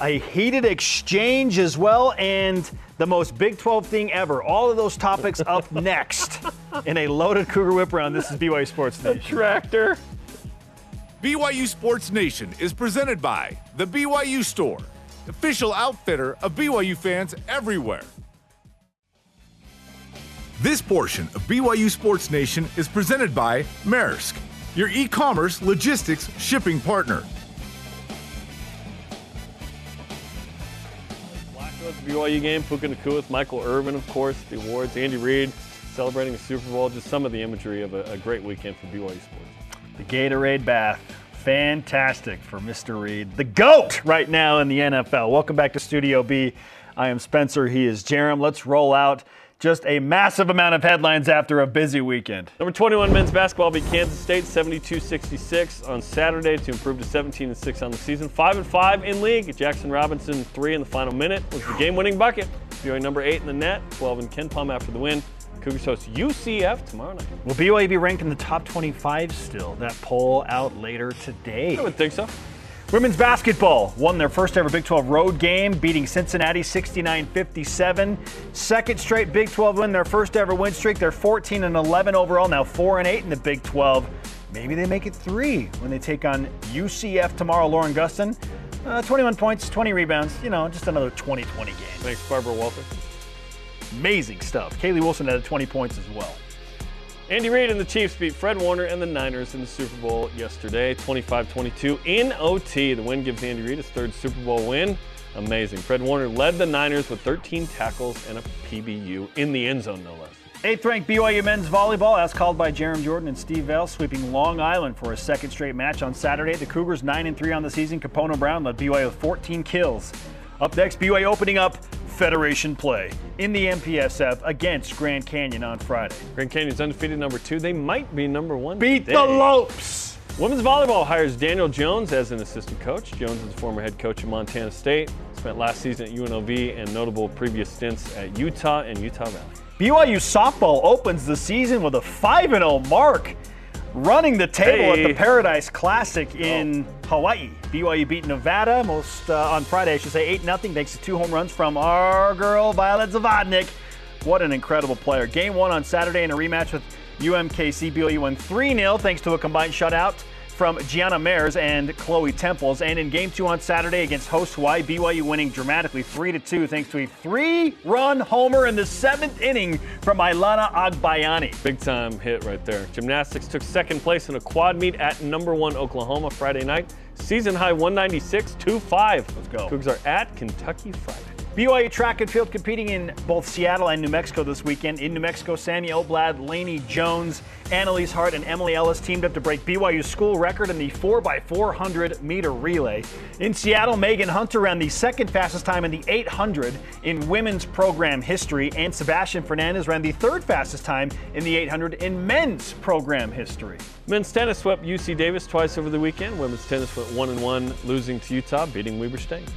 A heated exchange as well, and the most Big 12 thing ever. All of those topics (laughs) up next in a loaded Cougar Whip round. This is BYU Sports Nation. Tractor. BYU Sports Nation is presented by The BYU Store, official outfitter of BYU fans everywhere. This portion of BYU Sports Nation is presented by Maersk, your e commerce logistics shipping partner. Blacko the BYU game, Puka Nacua with Michael Irvin, of course, the awards, Andy Reid celebrating a Super Bowl, just some of the imagery of a, a great weekend for BYU sports. The Gatorade bath. Fantastic for Mr. Reid. The GOAT right now in the NFL. Welcome back to Studio B. I am Spencer. He is Jarom. Let's roll out just a massive amount of headlines after a busy weekend. Number 21 men's basketball beat Kansas State 72-66 on Saturday to improve to 17 and 6 on the season. 5 and 5 in league. Jackson Robinson 3 in the final minute was the game-winning bucket. BYU number 8 in the net, 12 in KenPom after the win. Cougars host UCF tomorrow night. Will BYU be ranked in the top 25 still? That poll out later today. I would think so. Women's basketball won their first ever Big 12 road game, beating Cincinnati 69 57. Second straight Big 12 win, their first ever win streak. They're 14 and 11 overall, now 4 and 8 in the Big 12. Maybe they make it three when they take on UCF tomorrow. Lauren Gustin, uh, 21 points, 20 rebounds, you know, just another 20 20 game. Thanks, Barbara Walter. Amazing stuff. Kaylee Wilson had 20 points as well. Andy Reid and the Chiefs beat Fred Warner and the Niners in the Super Bowl yesterday, 25-22 in OT. The win gives Andy Reid his third Super Bowl win. Amazing. Fred Warner led the Niners with 13 tackles and a PBU in the end zone, no less. Eighth ranked BYU men's volleyball, as called by Jarom Jordan and Steve Vale, sweeping Long Island for a second straight match on Saturday. The Cougars 9 and 3 on the season. Capono Brown led BYU with 14 kills. Up next, BYU opening up Federation play in the MPSF against Grand Canyon on Friday. Grand Canyon's undefeated number two. They might be number one. Beat today. the Lopes! Women's volleyball hires Daniel Jones as an assistant coach. Jones is a former head coach of Montana State. Spent last season at UNLV and notable previous stints at Utah and Utah Valley. BYU softball opens the season with a 5 0 mark, running the table at the Paradise Classic in Hawaii. BYU beat Nevada most uh, on Friday, I should say 8 0, thanks to two home runs from our girl Violet Zavodnik. What an incredible player. Game one on Saturday in a rematch with UMKC. BYU won 3 0 thanks to a combined shutout from Gianna Mares and Chloe Temples. And in game two on Saturday against host Hawaii, BYU winning dramatically 3 to 2 thanks to a three run homer in the seventh inning from Ilana Agbayani. Big time hit right there. Gymnastics took second place in a quad meet at number one Oklahoma Friday night. Season high 196 2 5. Let's go. Cougs are at Kentucky Friday. BYU track and field competing in both Seattle and New Mexico this weekend. In New Mexico, Sammy Oblad, Laney Jones, Annalise Hart, and Emily Ellis teamed up to break BYU's school record in the 4x400 meter relay. In Seattle, Megan Hunter ran the second fastest time in the 800 in women's program history, and Sebastian Fernandez ran the third fastest time in the 800 in men's program history. Men's tennis swept UC Davis twice over the weekend. Women's tennis went one and one, losing to Utah, beating Weber State.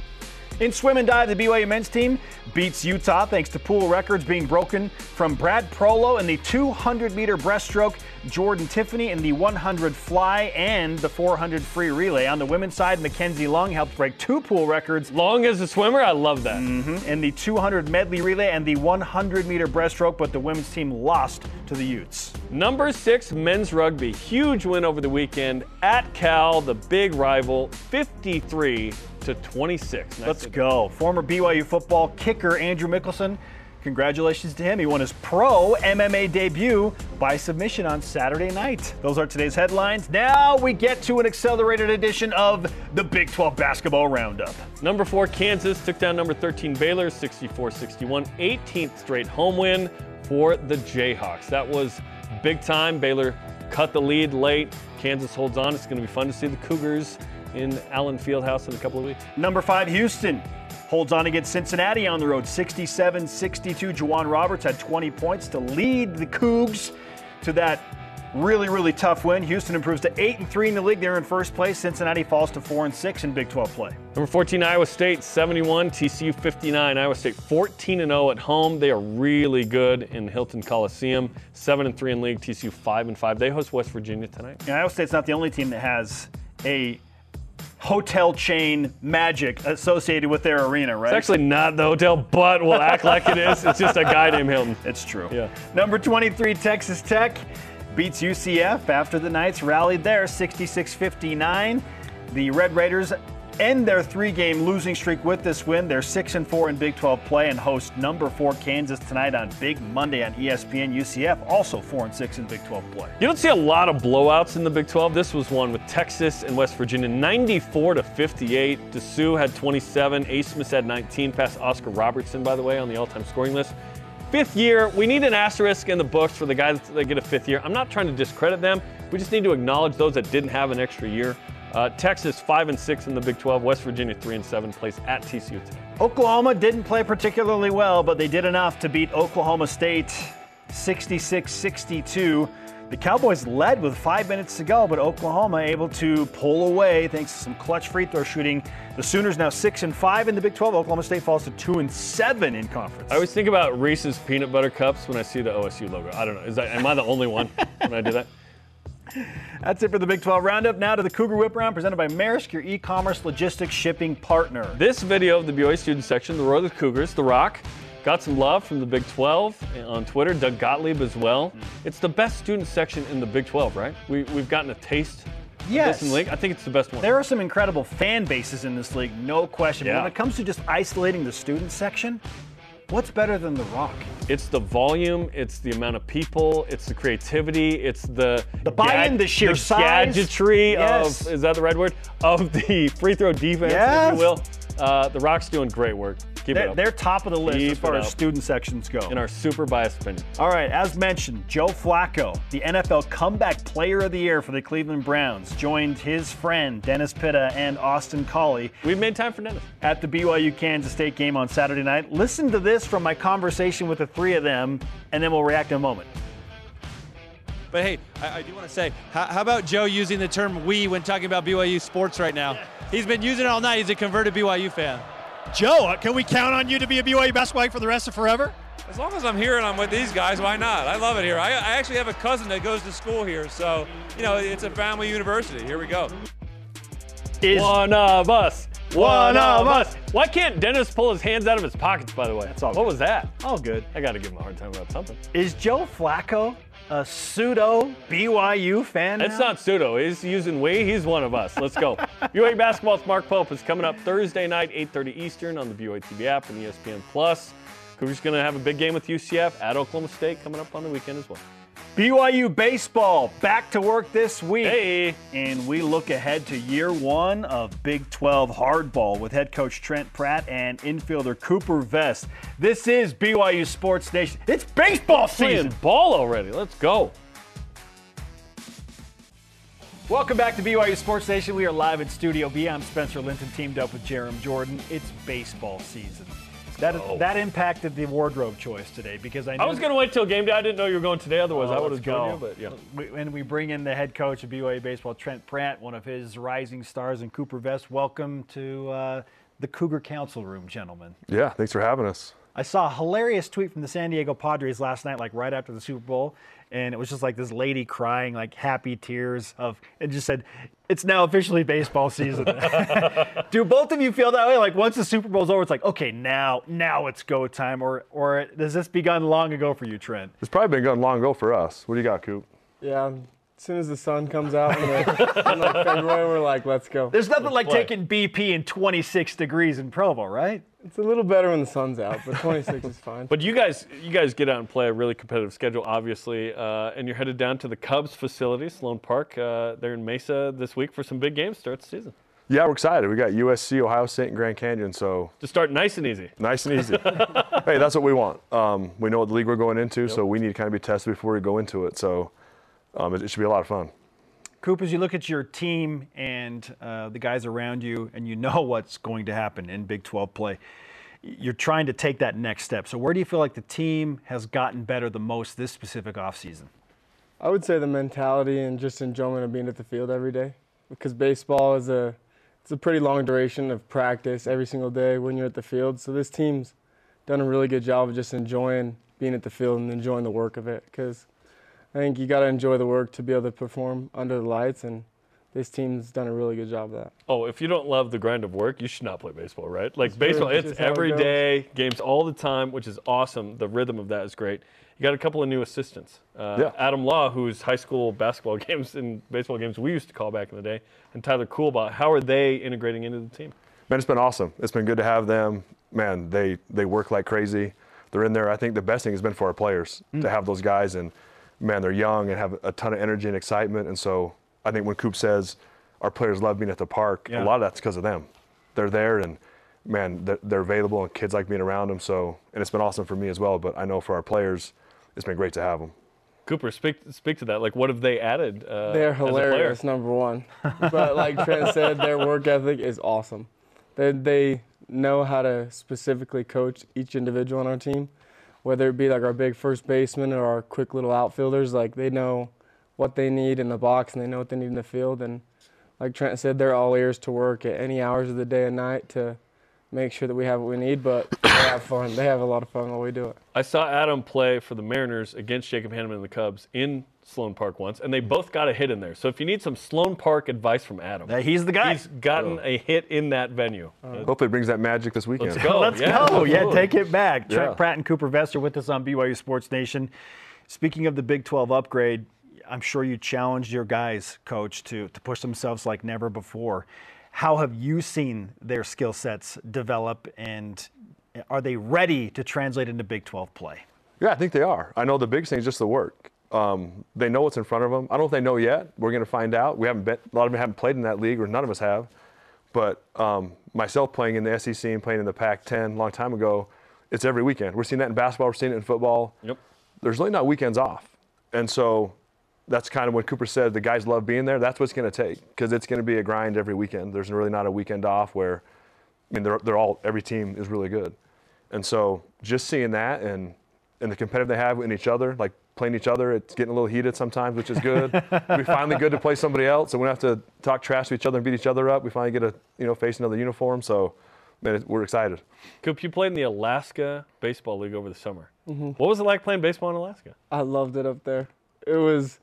In swim and dive, the BYU men's team beats Utah thanks to pool records being broken from Brad Prolo in the 200 meter breaststroke, Jordan Tiffany in the 100 fly, and the 400 free relay. On the women's side, Mackenzie Long helped break two pool records. Long as a swimmer, I love that. Mm-hmm. In the 200 medley relay and the 100 meter breaststroke, but the women's team lost to the Utes. Number six men's rugby, huge win over the weekend at Cal, the big rival, 53 to 26. Nice Let's go. Former BYU football kicker Andrew Mickelson. Congratulations to him. He won his pro MMA debut by submission on Saturday night. Those are today's headlines. Now we get to an accelerated edition of the Big 12 Basketball Roundup. Number four, Kansas took down number 13 Baylor 64 61, 18th straight home win for the Jayhawks. That was big time. Baylor cut the lead late. Kansas holds on. It's going to be fun to see the Cougars in Allen Fieldhouse in a couple of weeks. Number five, Houston holds on against Cincinnati on the road 67 62. J'Wan Roberts had 20 points to lead the Cougs to that really, really tough win. Houston improves to 8 and 3 in the league. They're in first place. Cincinnati falls to 4 and 6 in Big 12 play. Number 14, Iowa State 71, TCU 59. Iowa State 14 and 0 at home. They are really good in Hilton Coliseum. 7 and 3 in league. TCU 5 and 5. They host West Virginia tonight. Yeah, Iowa State's not the only team that has a hotel chain magic associated with their arena, right? It's actually not the hotel, but we'll act like it is. It's just a guy named Hilton. It's true. Yeah. Number 23, Texas Tech beats UCF after the Knights rallied there 66 59. The Red Raiders end their three-game losing streak with this win. They're six and four in Big 12 play and host number four Kansas tonight on Big Monday on ESPN. UCF also four and six in Big 12 play. You don't see a lot of blowouts in the Big 12. This was one with Texas and West Virginia, 94 to 58. Disu had 27. Abmas had 19, past Oscar Robertson, by the way, on the all-time scoring list. Fifth year, we need an asterisk in the books for the guys that get a fifth year. I'm not trying to discredit them. We just need to acknowledge those that didn't have an extra year. Uh, Texas five and six in the Big 12. West Virginia three and seven plays at TCU today. Oklahoma didn't play particularly well, but they did enough to beat Oklahoma State 66-62. The Cowboys led with five minutes to go, but Oklahoma able to pull away thanks to some clutch free throw shooting. The Sooners now six and five in the Big 12. Oklahoma State falls to two and seven in conference. I always think about Reese's peanut butter cups when I see the OSU logo. I don't know. Is that am I the only one when I do that? (laughs) That's it for the Big 12 Roundup. Now to the Cougar Whip Round presented by Maersk, your e commerce logistics shipping partner. This video of the BYU student section, the Roar of the Cougars, The Rock, got some love from the Big 12 eh, on Twitter, Doug Gottlieb as well. Mm. It's the best student section in the Big 12, right? We, we've gotten a taste yes. the league. I think it's the best one. There are some incredible fan bases in this league, no question. Yeah. But when it comes to just isolating the student section, What's better than The Rock? It's the volume, it's the amount of people, it's the creativity, it's the the buy-in, the sheer the size, gadgetry yes. of is that the right word of the (laughs) free throw defense, yes. if you will. Uh, the Rock's doing great work. Keep they're, they're, top of the list Keep as far as student sections go. In our super biased opinion. All right, as mentioned, Joe Flacco, the NFL Comeback Player of the Year for the Cleveland Browns, joined his friend Dennis Pitta and Austin Collie. We've made time for Dennis. At the BYU Kansas State game on Saturday night. Listen to this from my conversation with the three of them, and then we'll react in a moment. But hey, I, I do want to say, how, how, about Joe using the term we when talking about BYU sports right now? Yeah. He's been using it all night. He's a converted BYU fan. Joe, uh, can we count on you to be a BYU basketball for the rest of forever? As long as I'm here and I'm with these guys, why not? I love it here. I, I actually have a cousin that goes to school here, so you know it's a family university. Here we go. Is one of us. One, of us. Why can't Dennis pull his hands out of his pockets? By the way, That's all. What good. was that? All good. I got to give him a hard time about something. Is Joe Flacco a pseudo BYU fan? It's not pseudo. He's using we. He's one of us. Let's go. (laughs) BYU basketball's Mark Pope is coming up Thursday night, 8:30 Eastern on the BYU TV app and ESPN Plus. Cougars going to have a big game with UCF at Oklahoma State coming up on the weekend as well. BYU baseball back to work this week. Hey. And we look ahead to year one of Big 12 hardball with head coach Trent Pratt and infielder Cooper Vest. This is BYU Sports Nation. It's baseball season. Playing ball already. Let's go. Welcome back to BYU Sports Nation. We are live in Studio B. I'm Spencer Linton, teamed up with Jarom Jordan. It's baseball season. That, Oh. that impacted the wardrobe choice today because I, knew I was going to wait till game day. I didn't know you were going today. Otherwise, Oh, I would have joined go. you. But yeah. We, and we bring in the head coach of BYU baseball, Trent Pratt, one of his rising stars, and Cooper Vest. Welcome to uh, the Cougar Council Room, gentlemen. Yeah, thanks for having us. I saw a hilarious tweet from the San Diego Padres last night, like right after the Super Bowl, and it was just like this lady crying, like happy tears of, it just said, "It's now officially baseball season." (laughs) Do both of you feel that way? Like once the Super Bowl's over, it's like, okay, now, now it's go time, or, or does this begun long ago for you, Trent? It's probably been going long ago for us. What do you got, Coop? Yeah, as soon as the sun comes out in, the, in like February, we're like, let's go. There's nothing like play. taking BP in 26 degrees in Provo, right? It's a little better when the sun's out, but 26 is fine. But you guys, you guys get out and play a really competitive schedule, obviously, uh, and you're headed down to the Cubs facility, Sloan Park. Uh, they're in Mesa this week for some big games. Start the season Yeah, we're excited. We got USC, Ohio State, and Grand Canyon, so to start nice and easy. nice and easy. (laughs) hey, that's what we want. Um, we know what the league we're going into, so we need to kind of be tested before we go into it. So um, it, it should be a lot of fun. Coop, as you look at your team and uh, the guys around you, and you know (laughs) what's going to happen in Big 12 play, you're trying to take that next step. So, where do you feel like the team has gotten better the most this specific offseason? I would say the mentality and just enjoyment of being at the field every day, because baseball is a it's a pretty long duration of practice every single day when you're at the field. So this team's done a really good job of just enjoying being at the field and enjoying the work of it, because I think you got to enjoy the work to be able to perform under the lights, and this team's done a really good job of that. Oh, if you don't love the grind of work, you should not play baseball, right? Like It's baseball, very- it's just how it day, games all the time, which is awesome. The rhythm of that is great. You got a couple of new assistants. Uh, Yeah. Adam Law, who's high school basketball (laughs) games and baseball games we used to call back in the day, and Tyler Coolbaugh. How are they integrating into the team? Man, it's been awesome. It's been good to have them. Man, they they work like crazy. They're in there. I think the best thing has been for our players to have those guys, and man, they're young and have a ton of energy and excitement. And so I think when Coop says our players love being at the park, Yeah. a lot of that's because of them. They're there, and man, they're, they're available, and kids like being around them. So, and it's been awesome for me as well. But I know for our players, it's been great to have them. Cooper, speak speak to that. Like, what have they added? Uh, They're as a player? hilarious, number one. But like Trent said, their work ethic is awesome. They, they know how to specifically coach each individual on our team, whether it be like our big first baseman or our quick little outfielders. Like they know what they need in the box and they know what they need in the field. And like Trent said, they're all ears to work at any hours of the day and night to make sure that we have what we need. But they have fun. They have a lot of fun while we do it. I saw Adam play for the Mariners against Jacob Hannemann and the Cubs in Sloan Park once, and they both got a hit in there. So if you need some Sloan Park advice from Adam, Uh, he's the guy. he's gotten a hit in that venue. Hopefully, it brings that magic this weekend. Let's go. (laughs) Let's yeah, go. Yeah, take it back. Trent Yeah. Pratt and Cooper Vester with us on BYU Sports Nation. Speaking of the Big 12 upgrade, I'm sure you challenged your guys, coach, to, to push themselves like never before. How have you seen their skill sets develop, and are they ready to translate into Big 12 play? Yeah, I think they are. I know the biggest thing is just the work. Um, they know what's in front of them. I don't know if they know yet. We're going to find out. We haven't been, a lot of them haven't played in that league, or none of us have. But um, myself playing in the SEC and playing in the Pac-10 a long time ago, it's every weekend. We're seeing that in basketball. We're seeing it in football. Yep. There's really not weekends off, and so that's kind of what Cooper said. The guys love being there. That's what's going to take because it's going to be a grind every weekend. There's really not a weekend off where, I mean, they're, they're all every team is really good, and so just seeing that and and the competitive they have in each other, like playing each other, it's getting a little heated sometimes, which is good. we finally good to play somebody else, so we don't have to talk trash to each other and beat each other up. We finally get to you know face another uniform, so man, we're excited. Coop, you played in the Alaska Baseball League over the summer. Mm-hmm. What was it like playing baseball in Alaska? I loved it up there. It was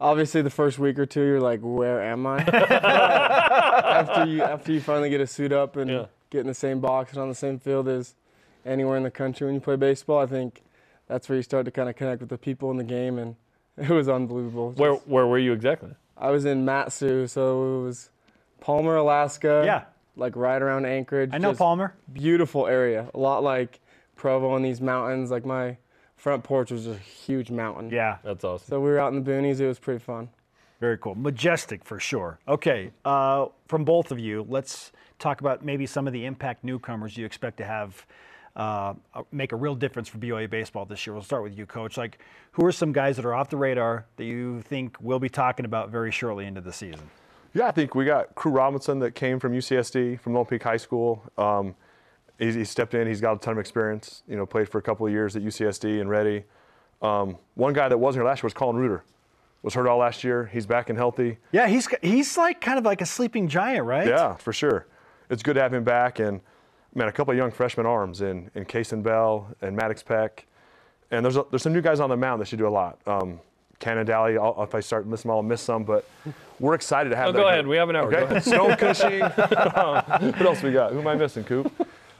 obviously the first week or two you're like, where am I? (laughs) after you after you finally get a suit up and Yeah. get in the same box and on the same field as anywhere in the country when you play baseball, I think that's where you start to kind of connect with the people in the game and (laughs) it was unbelievable. Where Just- where were you exactly? I was in Mat-Su, so it was Palmer, Alaska. Yeah. Like right around Anchorage. I know just Palmer. Beautiful area. A lot like Provo and these mountains. Like my front porch was a huge mountain. Yeah. That's awesome. So we were out in the boonies. It was pretty fun. Very cool. Majestic for sure. Okay, uh, from both of you, let's talk about maybe some of the impact newcomers you expect to have uh, make a real difference for BYU baseball this year. We'll start with you, Coach. Like, who are some guys that are off the radar that you think we'll be talking about very shortly into the season? Yeah, I think we got Crew Robinson that came from UCSD, from Lone Peak High School. Um, he, he, stepped in. He's got a ton of experience. You know, played for a couple of years at UCSD and Ready. Um, one guy that wasn't here last year was Colin Reuter. Was hurt all last year. He's back and healthy. Yeah, he's he's like kind of like a sleeping giant, right? Yeah, for sure. It's good to have him back, and man, a couple of young freshman arms in in Kason Bell and Maddox Peck, and there's a, there's some new guys on the mound that should do a lot. Um, Cannon Daly, I'll, if I start listing them, I'll miss some, but we're excited to have. No, that go ahead. We have an hour. Okay. Stone (laughs) Cushing. um, what else we got? Who am I missing, Coop?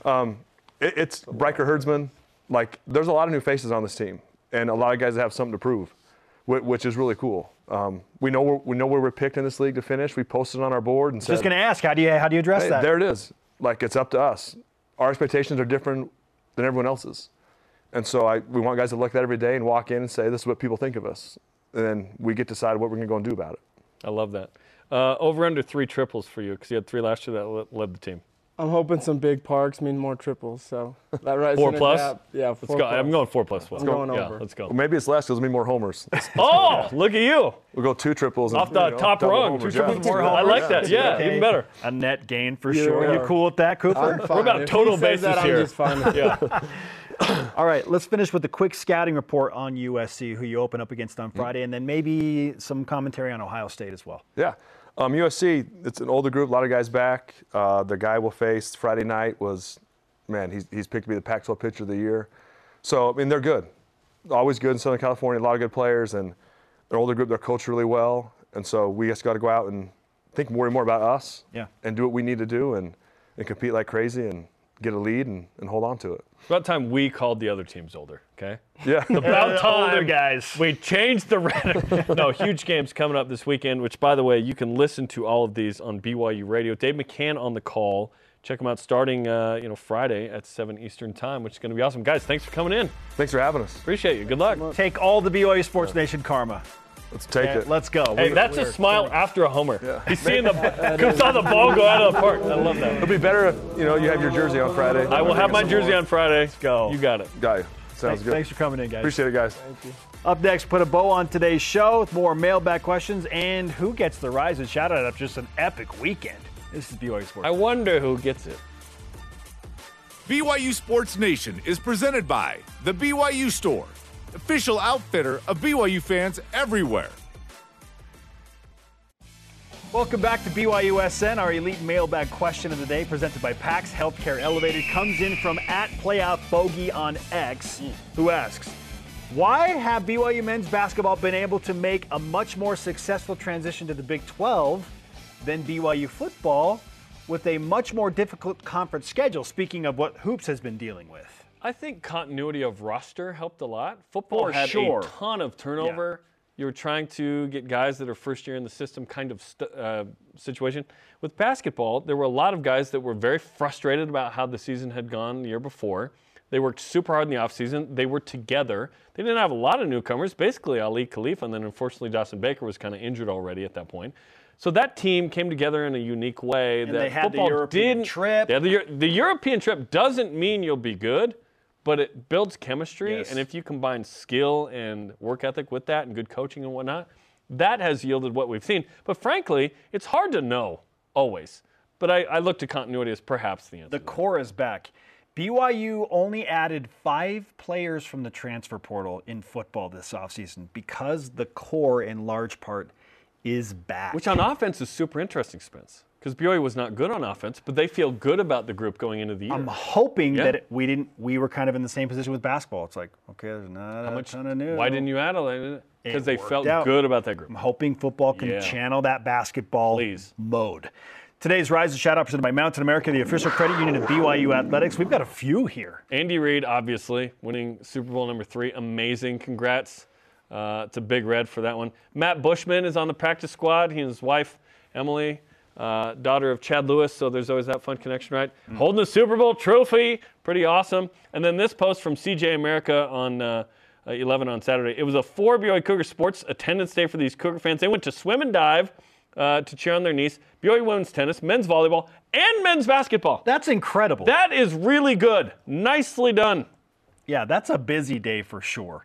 Um, it, it's Riker Herdsman. Like, there's a lot of new faces on this team, and a lot of guys that have something to prove, which, which is really cool. Um, we know where, we know where we're picked in this league to finish. We posted on our board and said. Just going to ask, how do you how do you address hey, that? There it is. Like, it's up to us. Our expectations are different than everyone else's, and so I, we want guys to look at that every day and walk in and say, "This is what people think of us," and then we get to decide what we're going to go and do about it. I love that. Uh, over under three triples for you because you had three last year that led the team. I'm hoping some big parks mean more triples. So that (laughs) right. four plus. Yeah, let's four go. plus. I'm going four plus. I'm going yeah, over. let's go. Well, maybe it's less because there'll be more homers. (laughs) oh, (laughs) look at you! We'll go two triples. Off the top double rung. homers, Two triples, yeah. more homers. I like that. Yeah, Okay. even better. A net gain for Yeah, sure. we You are. cool with that, Cooper? I'm fine. We're about If total he says bases that, here. I'm just fine. with. Yeah. All right, let's finish with a quick scouting report on USC, who you open up against on hmm. Friday, and then maybe some commentary on Ohio State as well. Yeah. Um, USC, it's an older group, a lot of guys back. Uh, the guy we'll face Friday night was, man, he's, he's picked to be the Pac 12 pitcher of the year. So, I mean, they're good. Always good in Southern California, a lot of good players, and they're older group, they're coached really well. And so we just got to go out and think more and more about us Yeah. and do what we need to do and, and compete like crazy and get a lead and, and hold on to it. It's about time we called the other teams older. Okay. Yeah. (laughs) About time, older guys. We changed the rhetoric. (laughs) no, huge games coming up this weekend. Which, by the way, you can listen to all of these on BYU Radio. Dave McCann on the call. Check them out starting, uh, you know, Friday at seven Eastern time, which is going to be awesome. Guys, thanks for coming in. Thanks for having us. Appreciate you. Good luck. Take all the BYU Sports Nation karma. Let's take Okay, it. Let's go. Hey, We- that's a smile after a homer. He's seeing the (laughs) could saw the ball go out of the park. I love that. It'll be better if, you know, you have your jersey on Friday. I will have my jersey on Friday. Let's go. You got it. Guy, sounds Thanks, good. thanks for coming in, guys. Appreciate it, guys. Thank you. Up next, put a bow on today's show with more mailbag questions and who gets the rise and shout out of just an epic weekend. This is BYU Sports. I wonder who gets it. BYU Sports Nation is presented by The BYU Store, official outfitter of BYU fans everywhere. Welcome back to BYUSN. Our elite mailbag question of the day, presented by PAX Healthcare Elevated, comes in from at Playoff Bogey on X, who asks, "Why have BYU men's basketball been able to make a much more successful transition to the Big 12 than BYU football, with a much more difficult conference schedule?" Speaking of what Hoops has been dealing with. I think continuity of roster helped a lot. Oh, football For had sure. a ton of turnover. You were trying to get guys that are first year in the system kind of st- uh, situation. With basketball, there were a lot of guys that were very frustrated about how the season had gone the year before. They worked super hard in the offseason. They were together. They didn't have a lot of newcomers, basically Aly Khalifa, and then unfortunately Dawson Baker was kind of injured already at that point. So that team came together in a unique way. And that they had the football European didn't, trip. Had the, the European trip doesn't mean you'll be good, but it builds chemistry. Yes. And if you combine skill and work ethic with that and good coaching and whatnot, that has yielded what we've seen. But frankly, it's hard to know always. But I, I look to continuity as perhaps the answer. The core is back. BYU only added five players from the transfer portal in football this offseason because the core, in large part, is back. Which on offense is super interesting, Spence. Because BYU was not good on offense, but they feel good about the group going into the year. I'm hoping Yeah. that it, we didn't. We were kind of in the same position with basketball. It's like, okay, there's not How a much- ton of new. Why didn't you add a Because they felt out. good about that group. I'm hoping football can Yeah. channel that basketball Please. mode. Today's Rise and Shout Out presented by Mountain America, the official credit union of BYU Athletics. We've got a few here. Andy Reid, obviously, winning Super Bowl number three. Amazing. Congrats uh, a Big Red for that one. Matt Bushman is on the practice squad. He and his wife, Emily, uh, daughter of Chad Lewis, so there's always that fun connection, right? Mm. Holding the Super Bowl trophy. Pretty awesome. And then this post from CJ America on, uh, uh, 11 on Saturday. It was a four BYU Cougar sports attendance day for these Cougar fans. They went to swim and dive uh, to cheer on their niece. BYU women's tennis, men's volleyball, and men's basketball. That's incredible. That is really good. Nicely done. Yeah, that's a busy day for sure.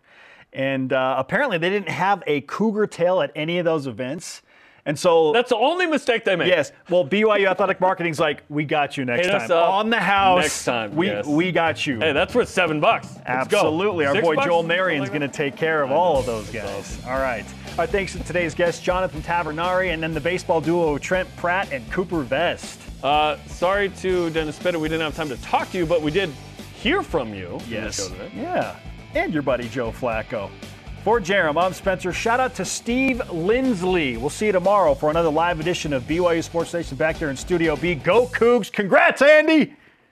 And uh, apparently, they didn't have a Cougar tail at any of those events. And so that's the only mistake they made. Yes. Well, BYU Athletic Marketing's like, we got you next Hit time. On the house. next time, We yes. we got you. Hey, that's worth seven bucks. Let's go. Absolutely. Our Six boy bucks? Joel Marion's going to take care of all of those guys. All right. Right. Thanks to today's guests, Jonathan Tavernari, and then the baseball duo Trent Pratt and Cooper Vest. Uh, sorry to Dennis Pitta, we didn't have time to talk to you, but we did hear from you. Yes. Yeah. And your buddy Joe Flacco. For Jarom, I'm Spencer. Shout out to Steve Lindsley. We'll see you tomorrow for another live edition of BYU Sports Nation back there in Studio B. Go Cougs. Congrats, Andy.